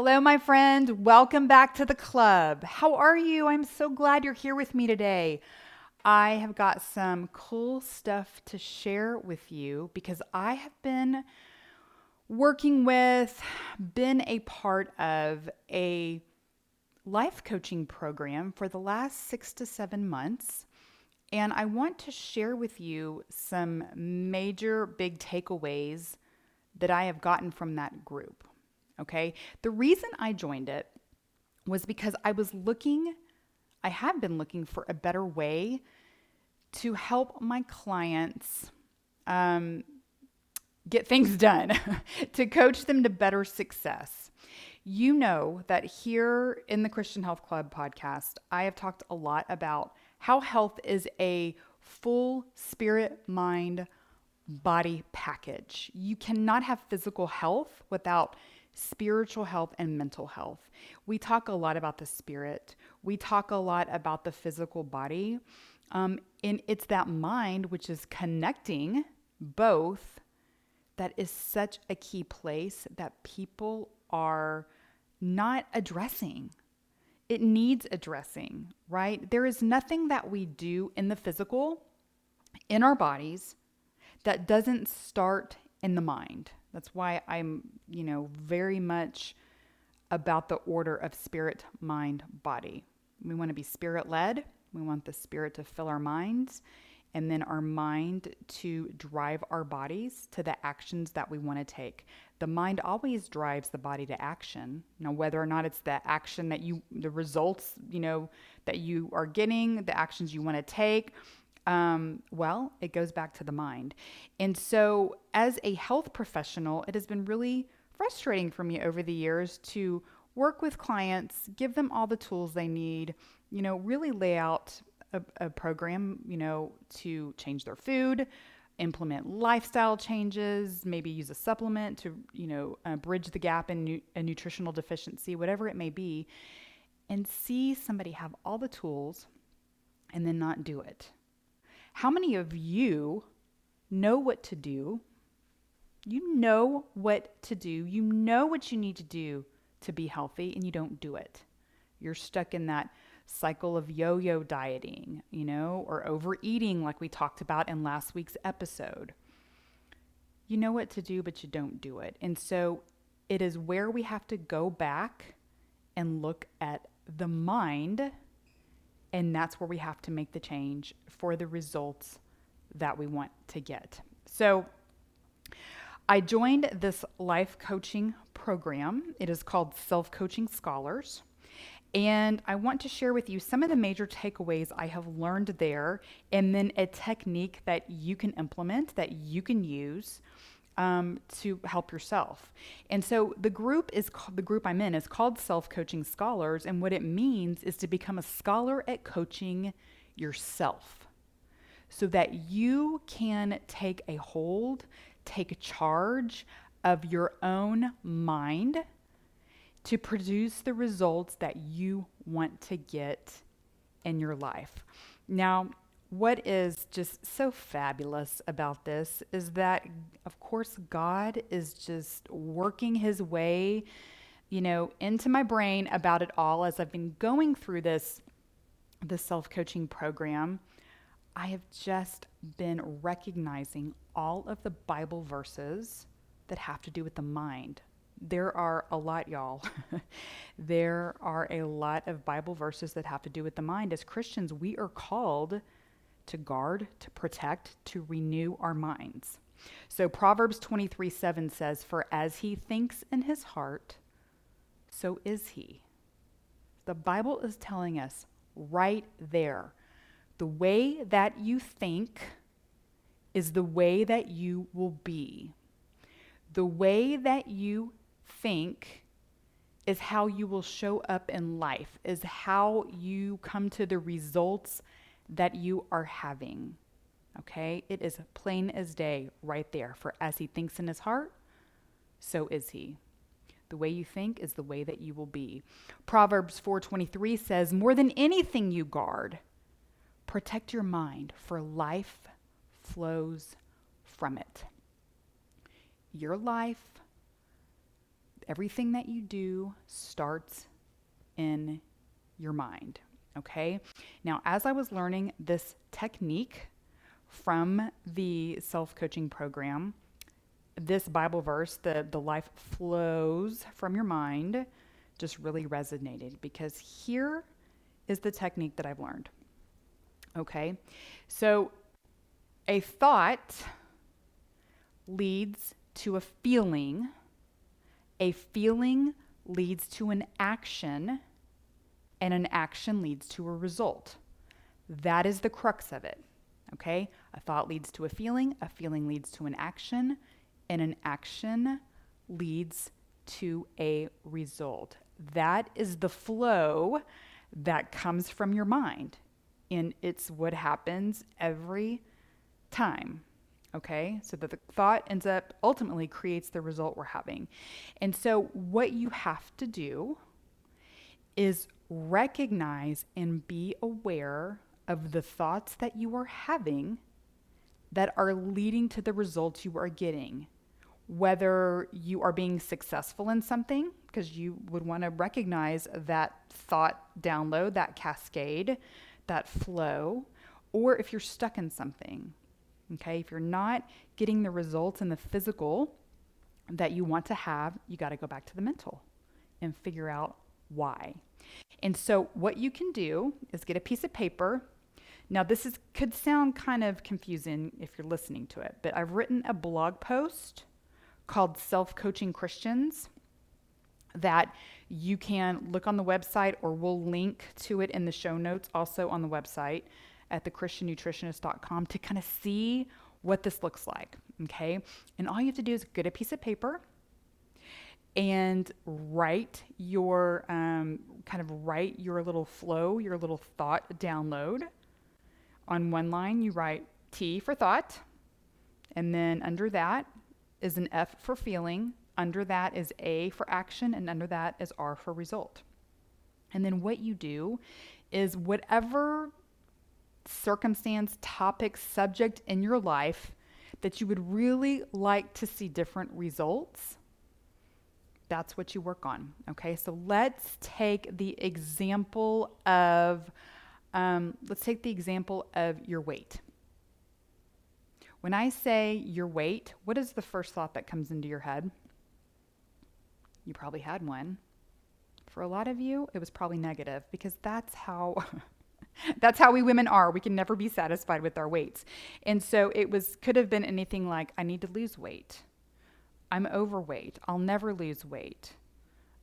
Hello, my friend. Welcome back to the club. How are you? I'm so glad you're here with me today. I have got some cool stuff to share with you because I have been working with, been a part of a life coaching program for the last six to seven months. And I want to share with you some major big takeaways that I have gotten from that group. Okay. The reason I joined it was because I was looking, I have been looking for a better way to help my clients um, get things done, to coach them to better success. You know that here in the Christian Health Club podcast, I have talked a lot about how health is a full spirit, mind, body package. You cannot have physical health without spiritual health and mental health. We talk a lot about the spirit, we talk a lot about the physical body. Um, and it's that mind which is connecting both that is such a key place that people are not addressing. It needs addressing, right? There is nothing that we do in the physical, in our bodies, that doesn't start in the mind. That's why I'm, you know, very much about the order of spirit, mind, body. We want to be spirit led. We want the spirit to fill our minds and then our mind to drive our bodies to the actions that we want to take. The mind always drives the body to action. Now, whether or not it's the action that you, the results, you know, that you are getting, the actions you want to take, um, well, it goes back to the mind. And so, as a health professional, it has been really frustrating for me over the years to work with clients, give them all the tools they need, you know, really lay out a, a program, you know, to change their food, implement lifestyle changes, maybe use a supplement to, you know, uh, bridge the gap in nu- a nutritional deficiency, whatever it may be, and see somebody have all the tools and then not do it. How many of you know what to do? You know what to do. You know what you need to do to be healthy, and you don't do it. You're stuck in that cycle of yo yo dieting, you know, or overeating, like we talked about in last week's episode. You know what to do, but you don't do it. And so it is where we have to go back and look at the mind and that's where we have to make the change for the results that we want to get. So, I joined this life coaching program. It is called Self Coaching Scholars. And I want to share with you some of the major takeaways I have learned there, and then a technique that you can implement, that you can use um, to help yourself. And so the group is the group I'm in is called Self Coaching Scholars, and what it means is to become a scholar at coaching yourself, so that you can take a hold, take charge of your own mind to produce the results that you want to get in your life. Now, what is just so fabulous about this is that, of course, God is just working his way, you know, into my brain about it all as I've been going through this, this self coaching program. I have just been recognizing all of the Bible verses that have to do with the mind. There are a lot, y'all. there are a lot of Bible verses that have to do with the mind. As Christians, we are called to guard, to protect, to renew our minds. So Proverbs 23 7 says, For as he thinks in his heart, so is he. The Bible is telling us right there the way that you think is the way that you will be. The way that you think is how you will show up in life, is how you come to the results that you are having. Okay? It is plain as day right there. For as he thinks in his heart, so is he. The way you think is the way that you will be. Proverbs 4:23 says, "More than anything you guard, protect your mind, for life flows from it." Your life, everything that you do starts in your mind, okay? Now, as I was learning this technique from the self-coaching program, this Bible verse, the, the life flows from your mind, just really resonated because here is the technique that I've learned. Okay, so a thought leads to a feeling, a feeling leads to an action, and an action leads to a result. That is the crux of it. Okay? A thought leads to a feeling, a feeling leads to an action, and an action leads to a result. That is the flow that comes from your mind. And it's what happens every time. Okay, so that the thought ends up ultimately creates the result we're having. And so, what you have to do is recognize and be aware of the thoughts that you are having that are leading to the results you are getting whether you are being successful in something, because you would want to recognize that thought download, that cascade, that flow, or if you're stuck in something. Okay, if you're not getting the results in the physical that you want to have, you got to go back to the mental and figure out why. And so, what you can do is get a piece of paper. Now, this is could sound kind of confusing if you're listening to it, but I've written a blog post called Self Coaching Christians that you can look on the website or we'll link to it in the show notes also on the website at thechristiannutritionist.com to kind of see what this looks like. Okay. And all you have to do is get a piece of paper and write your um, kind of write your little flow, your little thought download. On one line, you write T for thought. And then under that, is an F for feeling, under that is A for action, and under that is R for result. And then what you do is whatever circumstance, topic, subject in your life that you would really like to see different results, that's what you work on. Okay, so let's take the example of, um, let's take the example of your weight. When I say your weight, what is the first thought that comes into your head? You probably had one. For a lot of you, it was probably negative because that's how that's how we women are. We can never be satisfied with our weights. And so it was could have been anything like I need to lose weight. I'm overweight. I'll never lose weight.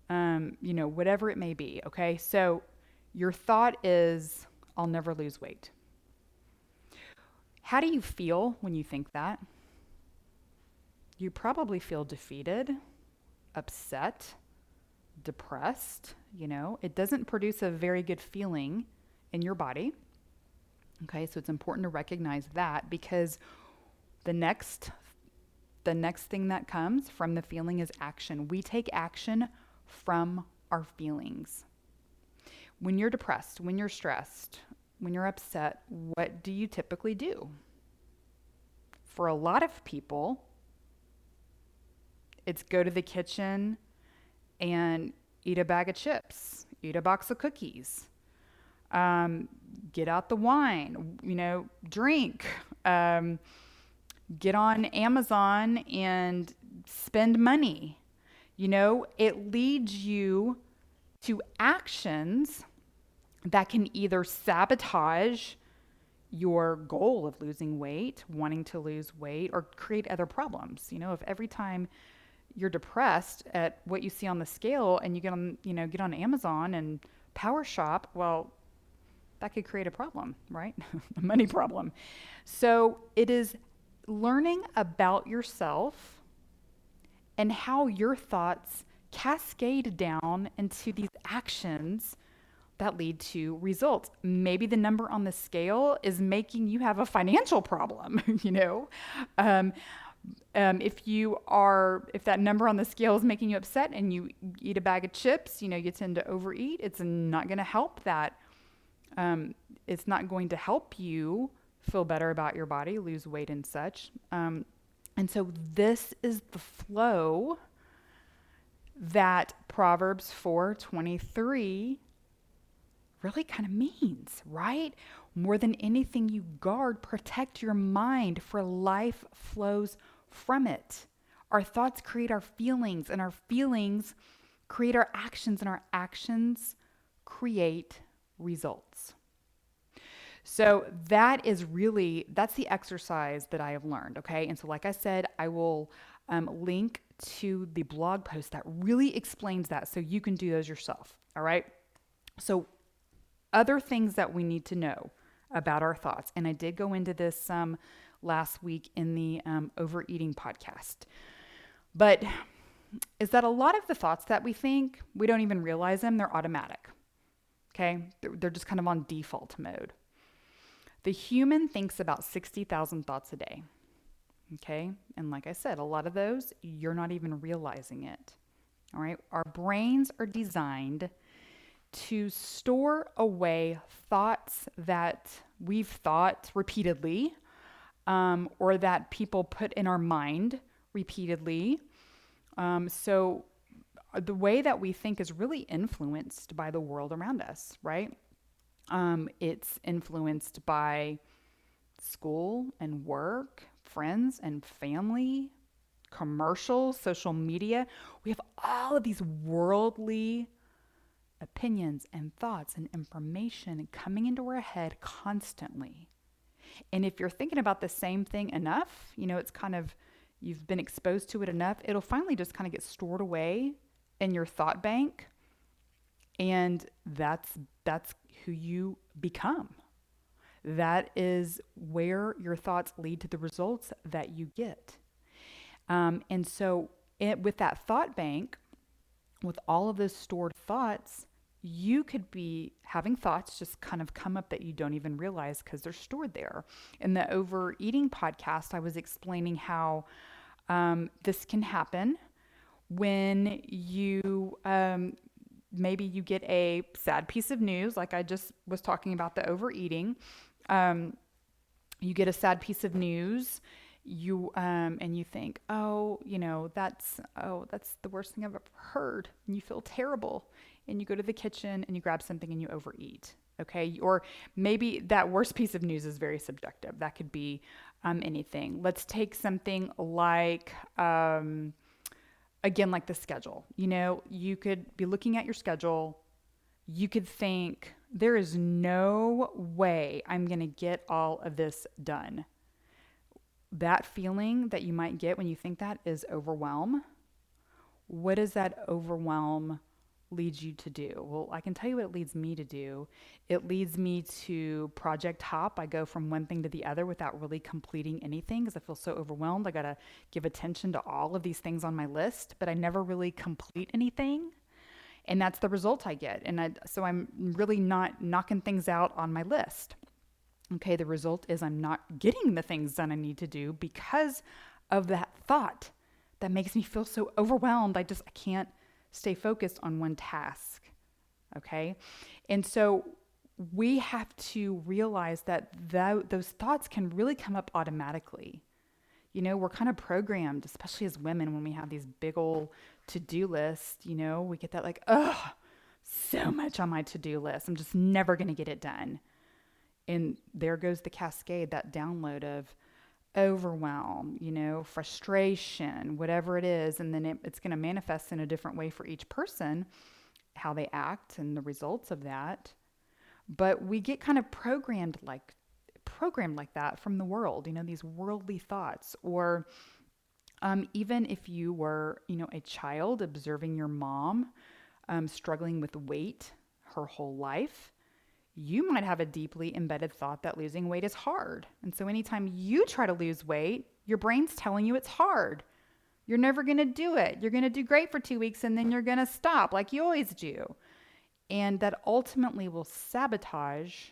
Um, you know, whatever it may be, okay? So your thought is I'll never lose weight. How do you feel when you think that? You probably feel defeated, upset, depressed. You know, it doesn't produce a very good feeling in your body. Okay, so it's important to recognize that because the next the next thing that comes from the feeling is action. We take action from our feelings. When you're depressed, when you're stressed, when you're upset, what do you typically do? For a lot of people, it's go to the kitchen and eat a bag of chips, eat a box of cookies, um, get out the wine, you know, drink, um, get on Amazon and spend money. You know, it leads you to actions that can either sabotage your goal of losing weight, wanting to lose weight, or create other problems. You know, if every time you're depressed at what you see on the scale and you get on, you know, get on Amazon and Power Shop, well, that could create a problem, right? a money problem. So it is learning about yourself and how your thoughts cascade down into these actions that lead to results. Maybe the number on the scale is making you have a financial problem, you know? Um, um, if you are, if that number on the scale is making you upset and you eat a bag of chips, you know, you tend to overeat, it's not going to help that. Um, it's not going to help you feel better about your body, lose weight and such. Um, and so this is the flow that Proverbs 4:23 really kind of means, right? More than anything you guard, protect your mind for life flows from it. Our thoughts create our feelings and our feelings create our actions and our actions create results. So that is really that's the exercise that I have learned, okay? And so like I said, I will um, link to the blog post that really explains that so you can do those yourself, all right? So other things that we need to know about our thoughts, and I did go into this um, last week in the um, overeating podcast, but is that a lot of the thoughts that we think we don't even realize them; they're automatic. Okay, they're, they're just kind of on default mode. The human thinks about 60,000 thoughts a day. Okay. And like I said, a lot of those, you're not even realizing it. All right. Our brains are designed to store away thoughts that we've thought repeatedly um, or that people put in our mind repeatedly. Um, so the way that we think is really influenced by the world around us, right? Um, it's influenced by school and work, friends and family, commercials, social media. We have all of these worldly opinions and thoughts and information coming into our head constantly. And if you're thinking about the same thing enough, you know, it's kind of, you've been exposed to it enough, it'll finally just kind of get stored away in your thought bank. And that's, that's who you become. That is where your thoughts lead to the results that you get. Um, and so, it, with that thought bank, with all of those stored thoughts, you could be having thoughts just kind of come up that you don't even realize because they're stored there. In the overeating podcast, I was explaining how um, this can happen when you um, maybe you get a sad piece of news, like I just was talking about the overeating. Um, you get a sad piece of news, you um, and you think, oh, you know, that's oh, that's the worst thing I've ever heard, and you feel terrible, and you go to the kitchen and you grab something and you overeat. Okay, or maybe that worst piece of news is very subjective. That could be um, anything. Let's take something like. Um, again, like the schedule. You know, you could be looking at your schedule. You could think, there is no way I'm going to get all of this done. That feeling that you might get when you think that is overwhelm. What does that overwhelm leads you to do? Well, I can tell you what it leads me to do. It leads me to project hop. I go from one thing to the other without really completing anything because I feel so overwhelmed. I got to give attention to all of these things on my list, but I never really complete anything. And that's the result I get. And I, so I'm really not knocking things out on my list. Okay, the result is I'm not getting the things done I need to do because of that thought that makes me feel so overwhelmed. I just I can't stay focused on one task. Okay. And so we have to realize that th- those thoughts can really come up automatically. You know, we're kind of programmed, especially as women, when we have these big old to do lists. You know, we get that like, oh, so much on my to do list. I'm just never going to get it done. And there goes the cascade, that download of, overwhelm, you know, frustration, whatever it is. And then it, it's going to manifest in a different way for each person, how they act and the results of that. But we get kind of programmed like programmed like that from the world, you know, these worldly thoughts or Um, even if you were, you know, a child observing your mom um, struggling with weight her whole life, you might have a deeply embedded thought that losing weight is hard. And so anytime you try to lose weight, your brain's telling you it's hard. You're never going to do it. You're going to do great for two weeks and then you're going to stop like you always do. And that ultimately will sabotage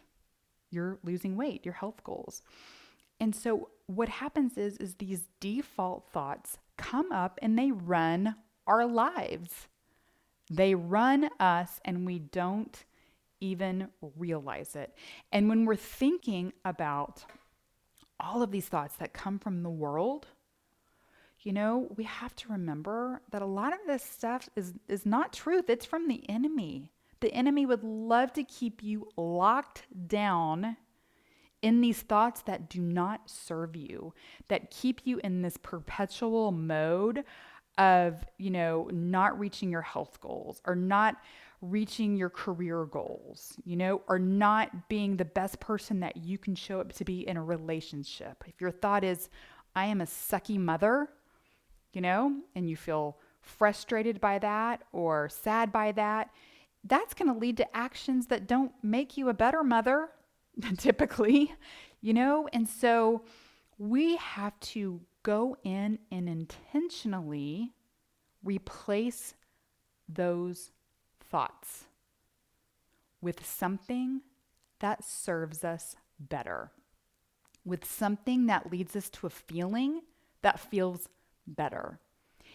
your losing weight, your health goals. And so what happens is is these default thoughts come up and they run our lives. They run us and we don't even realize it. And when we're thinking about all of these thoughts that come from the world, you know, we have to remember that a lot of this stuff is is not truth. It's from the enemy. The enemy would love to keep you locked down in these thoughts that do not serve you, that keep you in this perpetual mode of, you know, not reaching your health goals or not reaching your career goals, you know, or not being the best person that you can show up to be in a relationship. If your thought is, I am a sucky mother, you know, and you feel frustrated by that or sad by that, that's going to lead to actions that don't make you a better mother, typically, you know? And so we have to go in and intentionally replace those thoughts with something that serves us better, with something that leads us to a feeling that feels better.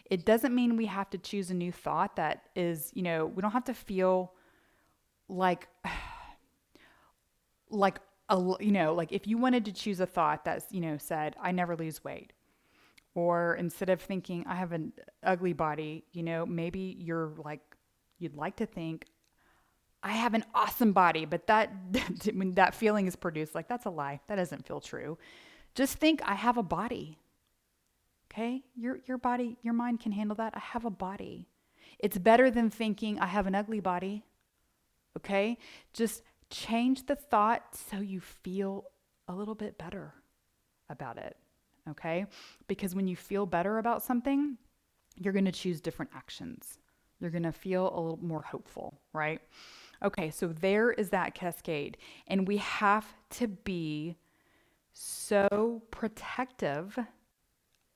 It doesn't mean we have to choose a new thought that is, you know, we don't have to feel like, like, a, you know, like if you wanted to choose a thought that's, you know, said, I never lose weight, or instead of thinking I have an ugly body, you know, maybe you're like you'd like to think I have an awesome body, but that when that feeling is produced, like that's a lie. That doesn't feel true. Just think I have a body. Okay? Your your body, your mind can handle that. I have a body. It's better than thinking I have an ugly body. Okay? Just change the thought so you feel a little bit better about it. Okay? Because when you feel better about something, you're going to choose different actions. You're going to feel a little more hopeful, right? Okay, so there is that cascade. And we have to be so protective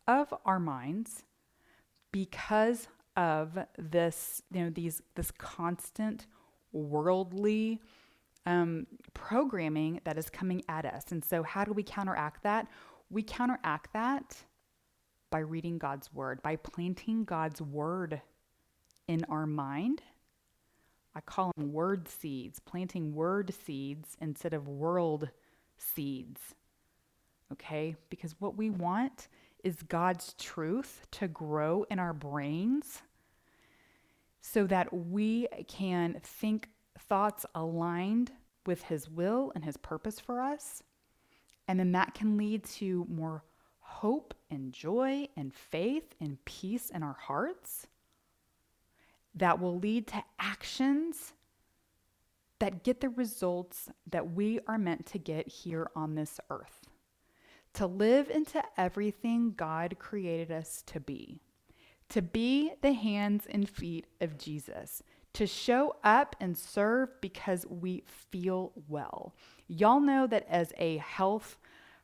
of our minds because of this, you know, these this constant worldly um, programming that is coming at us. And so, how do we counteract that? We counteract that by reading God's word, by planting God's word in our mind. I call them word seeds, planting word seeds instead of world seeds. Okay? Because what we want is God's truth to grow in our brains so that we can think thoughts aligned with His will and His purpose for us. And then that can lead to more hope and joy and faith and peace in our hearts that will lead to actions that get the results that we are meant to get here on this earth. To live into everything God created us to be. To be the hands and feet of Jesus. To show up and serve because we feel well. Y'all know that as a health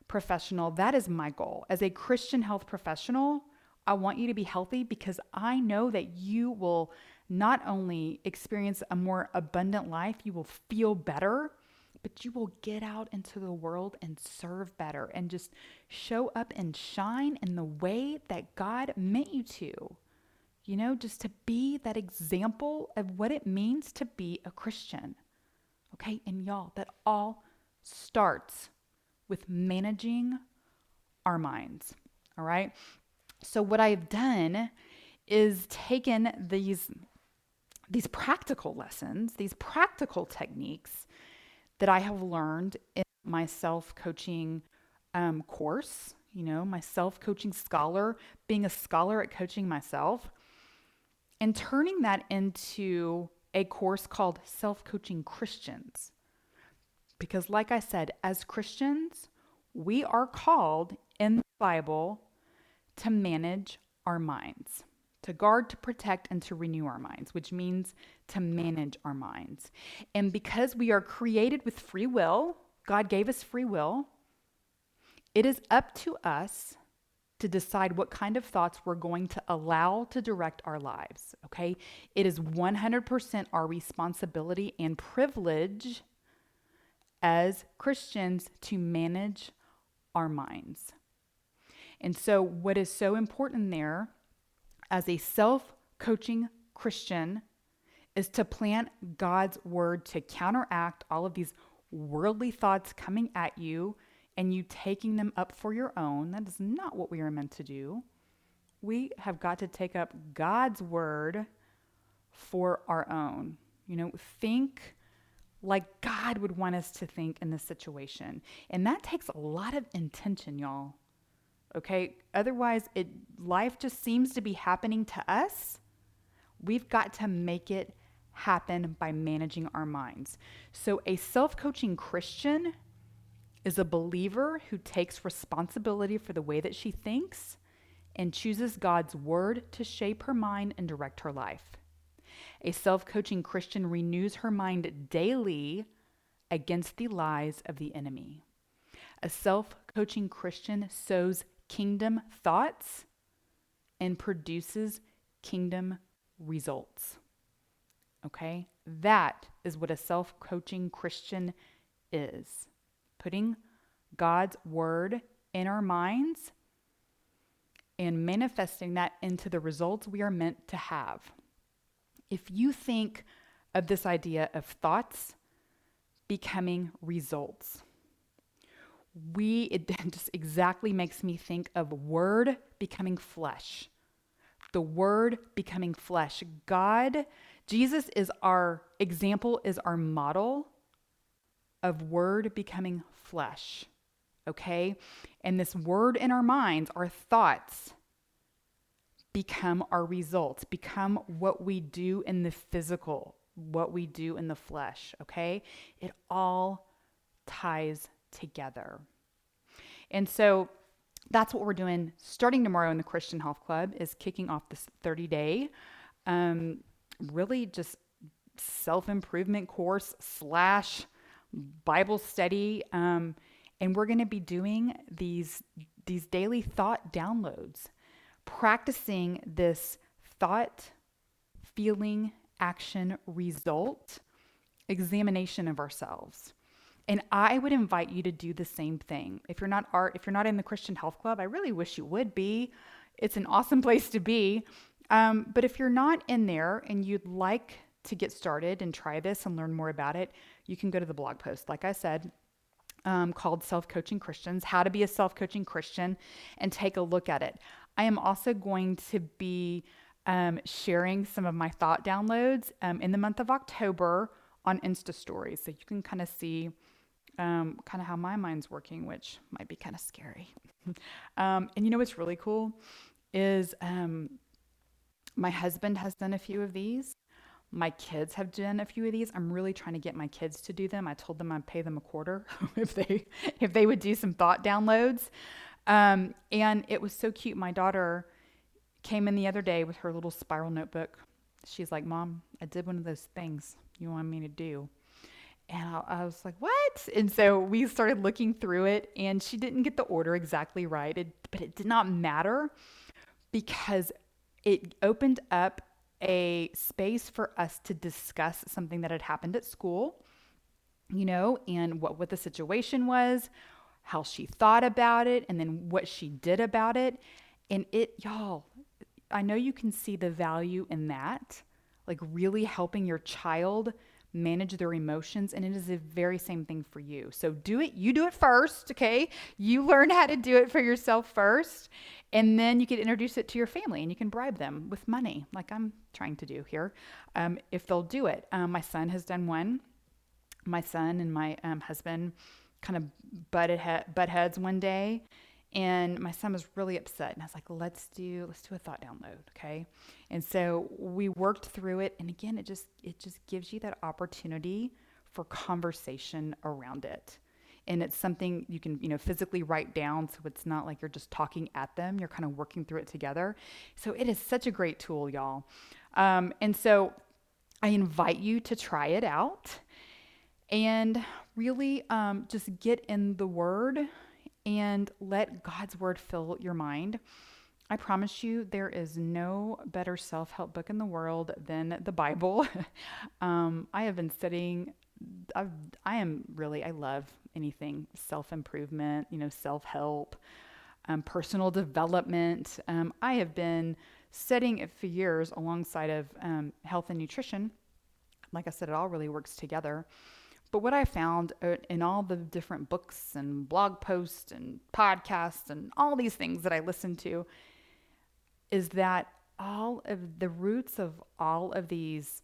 professional, that is my goal. As a Christian health professional, I want you to be healthy because I know that you will not only experience a more abundant life, you will feel better, but you will get out into the world and serve better and just show up and shine in the way that God meant you to. You know, just to be that example of what it means to be a Christian. Okay, and y'all, that all starts with managing our minds. All right. So, what I've done is taken these these practical lessons, these practical techniques that I have learned in my self coaching um, course, you know, my self coaching scholar, being a scholar at coaching myself, and turning that into a course called Self Coaching Christians. Because, like I said, as Christians, we are called in the Bible to manage our minds. To guard, to protect, and to renew our minds, which means to manage our minds. And because we are created with free will, God gave us free will, it is up to us to decide what kind of thoughts we're going to allow to direct our lives, okay? It is 100% our responsibility and privilege as Christians to manage our minds. And so, what is so important there as a self coaching Christian is to plant God's word to counteract all of these worldly thoughts coming at you and you taking them up for your own. That is not what we are meant to do. We have got to take up God's word for our own. You know, think like God would want us to think in this situation. And that takes a lot of intention, y'all. Okay? Otherwise, it life just seems to be happening to us. We've got to make it happen by managing our minds. So a self-coaching Christian is a believer who takes responsibility for the way that she thinks and chooses God's word to shape her mind and direct her life. A self coaching Christian renews her mind daily against the lies of the enemy. A self coaching Christian sows kingdom thoughts and produces kingdom results. Okay? That is what a self coaching Christian is putting God's word in our minds and manifesting that into the results we are meant to have. If you think of this idea of thoughts becoming results, we it just exactly makes me think of word becoming flesh. The word becoming flesh. God, Jesus is our example, is our model of word becoming flesh. Okay? And this word in our minds, our thoughts, become our results, become what we do in the physical, what we do in the flesh. Okay? It all ties together. And so that's what we're doing starting tomorrow in the Christian Health Club is kicking off this 30 day, um, really just self improvement course slash Bible study. Um, and we're going to be doing these, these daily thought downloads, practicing this thought, feeling, action, result examination of ourselves. And I would invite you to do the same thing. If you're not art, if you're not in the Christian Health Club, I really wish you would be. It's an awesome place to be. Um, but if you're not in there and you'd like to get started and try this and learn more about it, you can go to the blog post, like I said, um, called Self Coaching Christians How to Be a Self Coaching Christian, and take a look at it. I am also going to be um, sharing some of my thought downloads um, in the month of October on Insta Stories. So you can kind of see um, kind of how my mind's working, which might be kind of scary. Um, and you know what's really cool is um, my husband has done a few of these. My kids have done a few of these. I'm really trying to get my kids to do them. I told them I'd pay them a quarter if they if they would do some thought downloads. Um, and it was so cute. My daughter came in the other day with her little spiral notebook. She's like, "Mom, I did one of those things you want me to do." And I, I was like, "What?" And so we started looking through it, and she didn't get the order exactly right. It, but it did not matter because it opened up a space for us to discuss something that had happened at school, you know, and what, what the situation was, how she thought about it, and then what she did about it. And it, y'all, I know you can see the value in that, like really helping your child manage their emotions and it is the very same thing for you. So do it, you do it first, okay? You learn how to do it for yourself first and then you can introduce it to your family and you can bribe them with money, like I'm trying to do here, um, if they'll do it. Um, my son has done one. My son and my um, husband kind of butted, he- butt heads one day and my son was really upset and i was like let's do let's do a thought download okay and so we worked through it and again it just it just gives you that opportunity for conversation around it and it's something you can, you know, physically write down so it's not like you're just talking at them, you're kind of working through it together. So it is such a great tool, y'all. Um, and so I invite you to try it out and really um, just get in the Word and let God's Word fill your mind. I promise you, there is no better self help book in the world than the Bible. um, I have been studying, I've, I am really, I love anything self improvement, you know, self help, um, personal development. Um, I have been studying it for years alongside of um, health and nutrition. Like I said, it all really works together. But what I found uh, in all the different books and blog posts and podcasts and all these things that I listen to is that all of the roots of all of these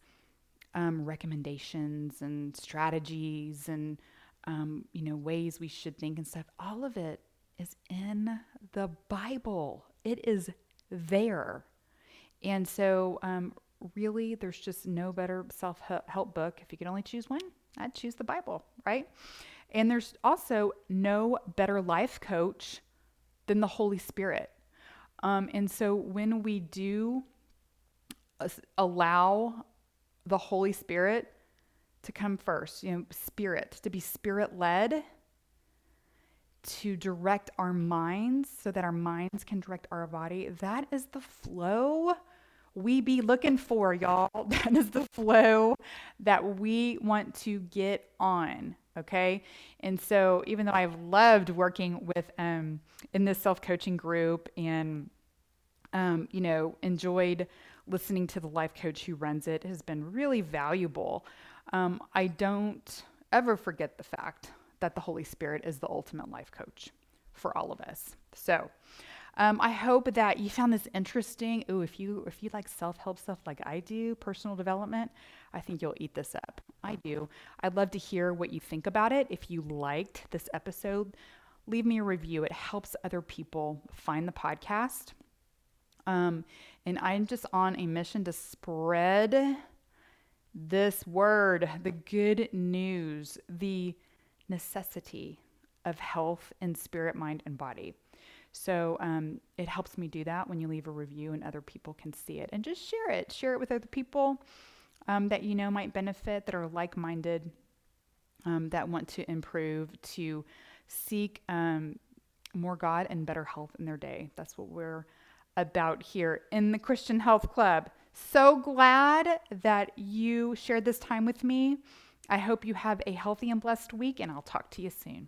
um, recommendations and strategies and um, you know ways we should think and stuff all of it is in the bible. It is there. And so um, really there's just no better self-help book if you could only choose one i'd choose the bible right? And there's also no better life coach than the holy spirit. Um, and so when we do allow the Holy Spirit to come first, you know, spirit, to be spirit led, to direct our minds so that our minds can direct our body, that is the flow we be looking for, y'all. That is the flow that we want to get on. Okay. And so even though I've loved working with um in this self-coaching group and um, you know, enjoyed listening to the life coach who runs it. it has been really valuable. Um, I don't ever forget the fact that the Holy Spirit is the ultimate life coach for all of us. So, um, I hope that you found this interesting. Ooh, if you if you like self help stuff like I do, personal development, I think you'll eat this up. I do. I'd love to hear what you think about it. If you liked this episode, leave me a review. It helps other people find the podcast. Um, and I'm just on a mission to spread this word, the good news, the necessity of health in spirit, mind, and body. So um, it helps me do that when you leave a review and other people can see it. And just share it. Share it with other people um, that you know might benefit, that are like minded, um, that want to improve, to seek um, more God and better health in their day. That's what we're about here in the Christian Health Club. So glad that you shared this time with me. I hope you have a healthy and blessed week, and I'll talk to you soon.